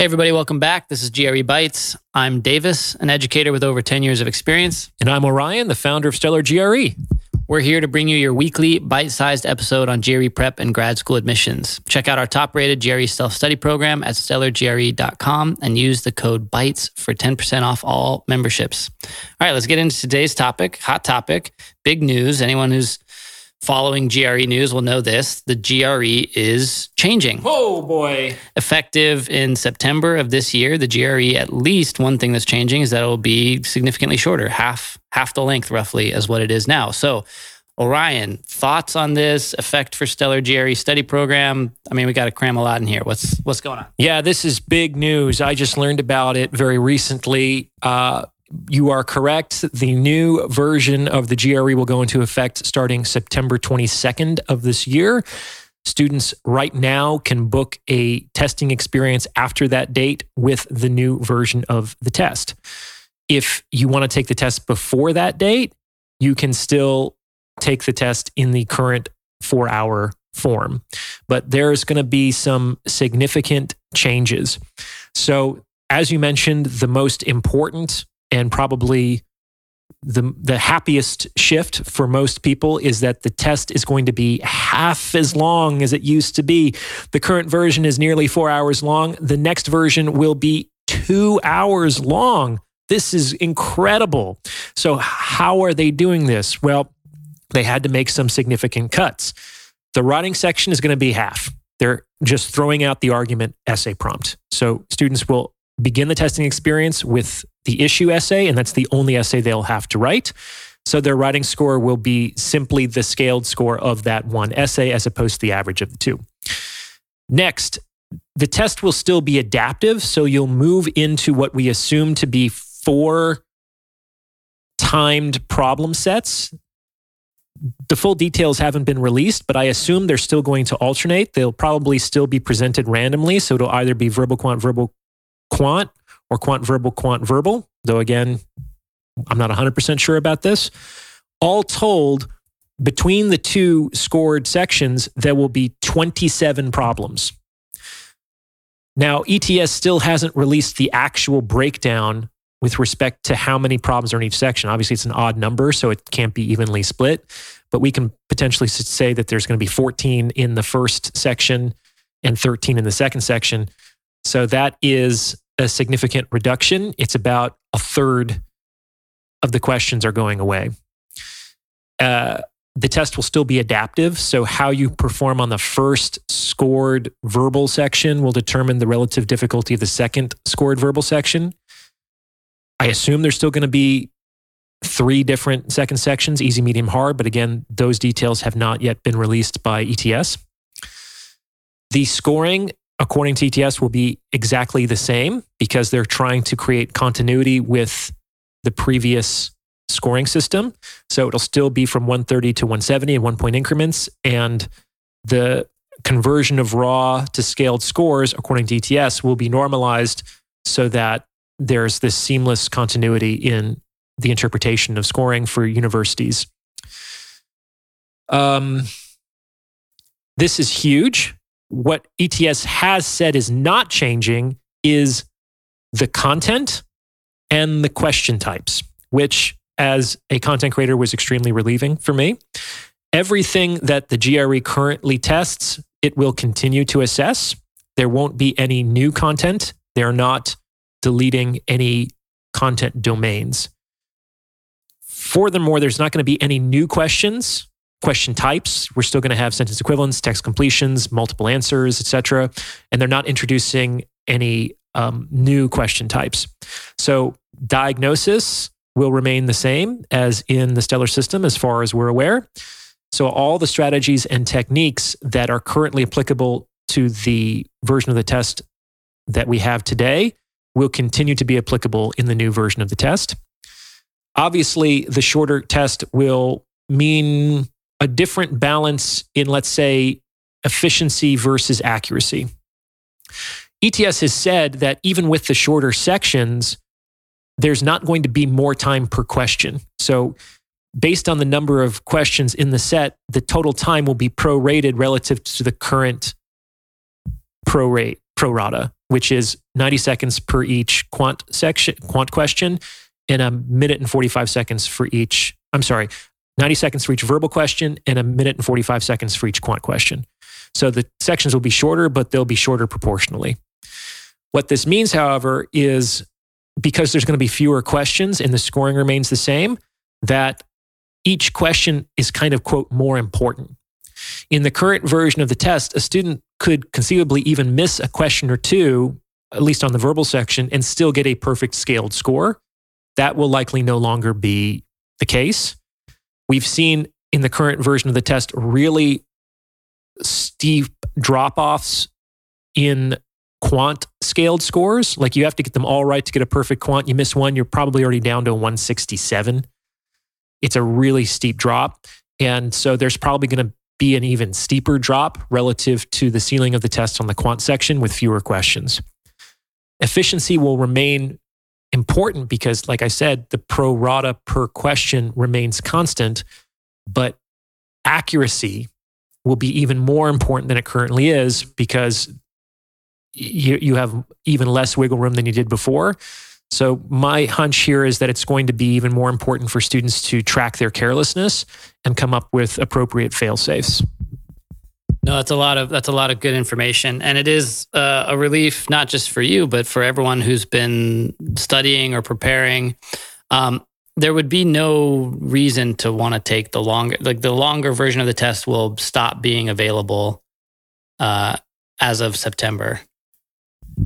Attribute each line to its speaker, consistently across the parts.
Speaker 1: Hey, everybody, welcome back. This is GRE Bites. I'm Davis, an educator with over 10 years of experience.
Speaker 2: And I'm Orion, the founder of Stellar GRE.
Speaker 1: We're here to bring you your weekly bite sized episode on GRE prep and grad school admissions. Check out our top rated GRE self study program at stellargre.com and use the code BITES for 10% off all memberships. All right, let's get into today's topic. Hot topic, big news. Anyone who's following GRE news will know this. The GRE is changing.
Speaker 2: Oh boy.
Speaker 1: Effective in September of this year, the GRE, at least one thing that's changing is that it will be significantly shorter, half half the length roughly as what it is now. So Orion, thoughts on this effect for Stellar GRE study program? I mean, we got to cram a lot in here. What's what's going on?
Speaker 2: Yeah, this is big news. I just learned about it very recently. Uh, you are correct. The new version of the GRE will go into effect starting September 22nd of this year. Students right now can book a testing experience after that date with the new version of the test. If you want to take the test before that date, you can still take the test in the current four hour form. But there's going to be some significant changes. So, as you mentioned, the most important and probably the the happiest shift for most people is that the test is going to be half as long as it used to be. The current version is nearly 4 hours long. The next version will be 2 hours long. This is incredible. So how are they doing this? Well, they had to make some significant cuts. The writing section is going to be half. They're just throwing out the argument essay prompt. So students will begin the testing experience with the issue essay, and that's the only essay they'll have to write. So their writing score will be simply the scaled score of that one essay as opposed to the average of the two. Next, the test will still be adaptive. So you'll move into what we assume to be four timed problem sets. The full details haven't been released, but I assume they're still going to alternate. They'll probably still be presented randomly. So it'll either be verbal, quant, verbal, quant, or quant verbal, quant verbal, though again, I'm not 100% sure about this. All told, between the two scored sections, there will be 27 problems. Now, ETS still hasn't released the actual breakdown with respect to how many problems are in each section. Obviously, it's an odd number, so it can't be evenly split, but we can potentially say that there's going to be 14 in the first section and 13 in the second section. So that is a significant reduction. It's about a third of the questions are going away. Uh, the test will still be adaptive. So, how you perform on the first scored verbal section will determine the relative difficulty of the second scored verbal section. I assume there's still going to be three different second sections easy, medium, hard. But again, those details have not yet been released by ETS. The scoring according to ETS, will be exactly the same because they're trying to create continuity with the previous scoring system. So it'll still be from 130 to 170 in one point increments. And the conversion of raw to scaled scores, according to ETS, will be normalized so that there's this seamless continuity in the interpretation of scoring for universities. Um, this is huge what ETS has said is not changing is the content and the question types, which as a content creator was extremely relieving for me. Everything that the GRE currently tests, it will continue to assess. There won't be any new content. They're not deleting any content domains. Furthermore, there's not going to be any new questions question types. We're still going to have sentence equivalents, text completions, multiple answers, etc. And they're not introducing any um, new question types. So diagnosis will remain the same as in the Stellar system, as far as we're aware. So all the strategies and techniques that are currently applicable to the version of the test that we have today will continue to be applicable in the new version of the test. Obviously, the shorter test will mean a different balance in, let's say, efficiency versus accuracy. ETS has said that even with the shorter sections, there's not going to be more time per question. So, based on the number of questions in the set, the total time will be prorated relative to the current prorate pro rata, which is 90 seconds per each quant section, quant question, and a minute and 45 seconds for each. I'm sorry, 90 seconds for each verbal question and a minute and 45 seconds for each quant question. So the sections will be shorter, but they'll be shorter proportionally. What this means, however, is because there's going to be fewer questions and the scoring remains the same, that each question is kind of, quote, more important. In the current version of the test, a student could conceivably even miss a question or two, at least on the verbal section, and still get a perfect scaled score. That will likely no longer be the case. We've seen in the current version of the test really steep drop offs in quant scaled scores. Like you have to get them all right to get a perfect quant. You miss one, you're probably already down to 167. It's a really steep drop. And so there's probably going to be an even steeper drop relative to the ceiling of the test on the quant section with fewer questions. Efficiency will remain important because, like I said, the pro rata per question remains constant, but accuracy will be even more important than it currently is because you, you have even less wiggle room than you did before. So, my hunch here is that it's going to be even more important for students to track their carelessness and come up with appropriate fail safes.
Speaker 1: No, that's a lot of that's a lot of good information, and it is uh, a relief not just for you, but for everyone who's been studying or preparing. Um, there would be no reason to want to take the longer like the longer version of the test will stop being available uh, as of September.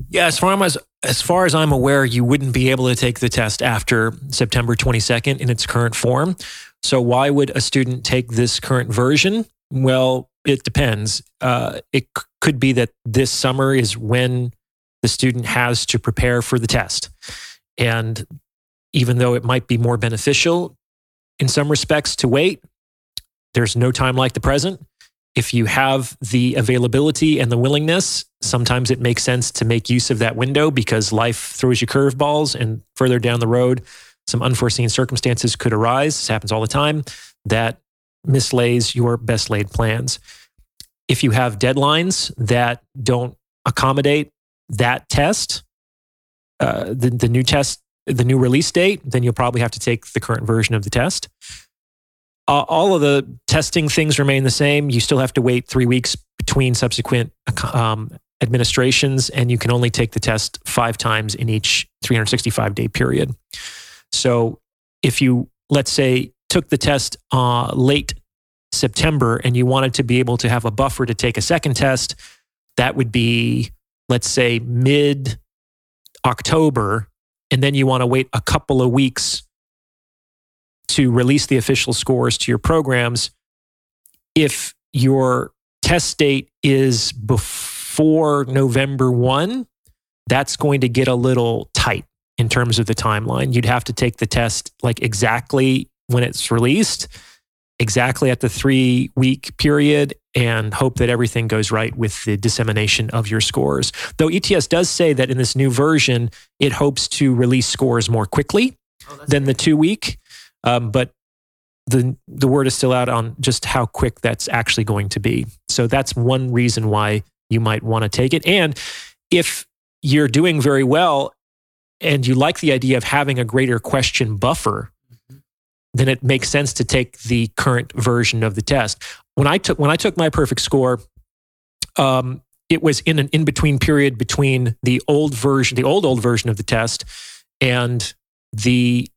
Speaker 2: Yeah, as far as as far as I'm aware, you wouldn't be able to take the test after September 22nd in its current form. So why would a student take this current version? Well, it depends. Uh, it c- could be that this summer is when the student has to prepare for the test, and even though it might be more beneficial in some respects to wait, there's no time like the present if you have the availability and the willingness, sometimes it makes sense to make use of that window because life throws you curveballs and further down the road, some unforeseen circumstances could arise. This happens all the time that mislays your best laid plans. If you have deadlines that don't accommodate that test, uh, the, the new test, the new release date, then you'll probably have to take the current version of the test. Uh, all of the testing things remain the same. You still have to wait three weeks between subsequent um, administrations, and you can only take the test five times in each 365 day period. So if you, let's say, took the test uh, late September and you wanted to be able to have a buffer to take a second test, that would be, let's say, mid October. And then you want to wait a couple of weeks to release the official scores to your programs if your test date is before November 1, that's going to get a little tight in terms of the timeline. You'd have to take the test like exactly when it's released, exactly at the three week period, and hope that everything goes right with the dissemination of your scores. Though ETS does say that in this new version, it hopes to release scores more quickly oh, than the two week. Um, but the the word is still out on just how quick that's actually going to be. So that's one reason why you might want to take it. And if you're doing very well and you like the idea of having a greater question buffer. Then it makes sense to take the current version of the test. When I took when I took my perfect score, um, it was in an in between period between the old version, the old old version of the test, and the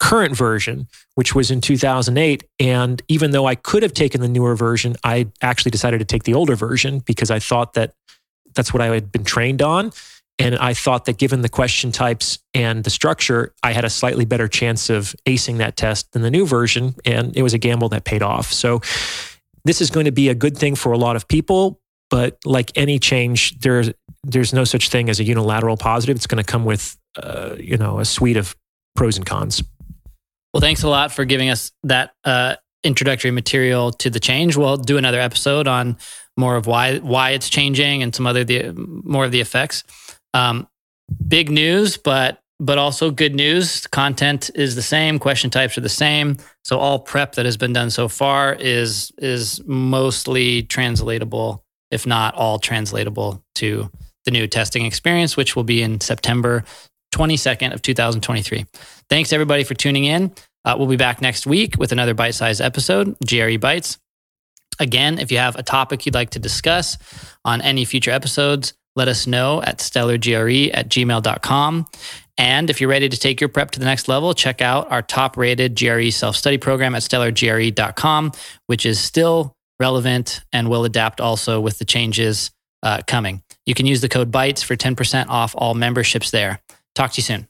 Speaker 2: current version, which was in 2008. And even though I could have taken the newer version, I actually decided to take the older version because I thought that that's what I had been trained on. And I thought that given the question types and the structure, I had a slightly better chance of acing that test than the new version. And it was a gamble that paid off. So this is going to be a good thing for a lot of people. But like any change, there's there's no such thing as a unilateral positive. It's going to come with uh, you know a suite of pros and cons.
Speaker 1: Well, thanks a lot for giving us that uh, introductory material to the change. We'll do another episode on more of why why it's changing and some other the more of the effects. Um, big news, but but also good news. Content is the same, question types are the same. So all prep that has been done so far is is mostly translatable, if not all translatable to the new testing experience, which will be in September 22nd of 2023. Thanks everybody for tuning in. Uh, we'll be back next week with another bite-sized episode, GRE Bites. Again, if you have a topic you'd like to discuss on any future episodes, let us know at stellargre at gmail.com. And if you're ready to take your prep to the next level, check out our top rated GRE self study program at stellargre.com, which is still relevant and will adapt also with the changes uh, coming. You can use the code BITES for 10% off all memberships there. Talk to you soon.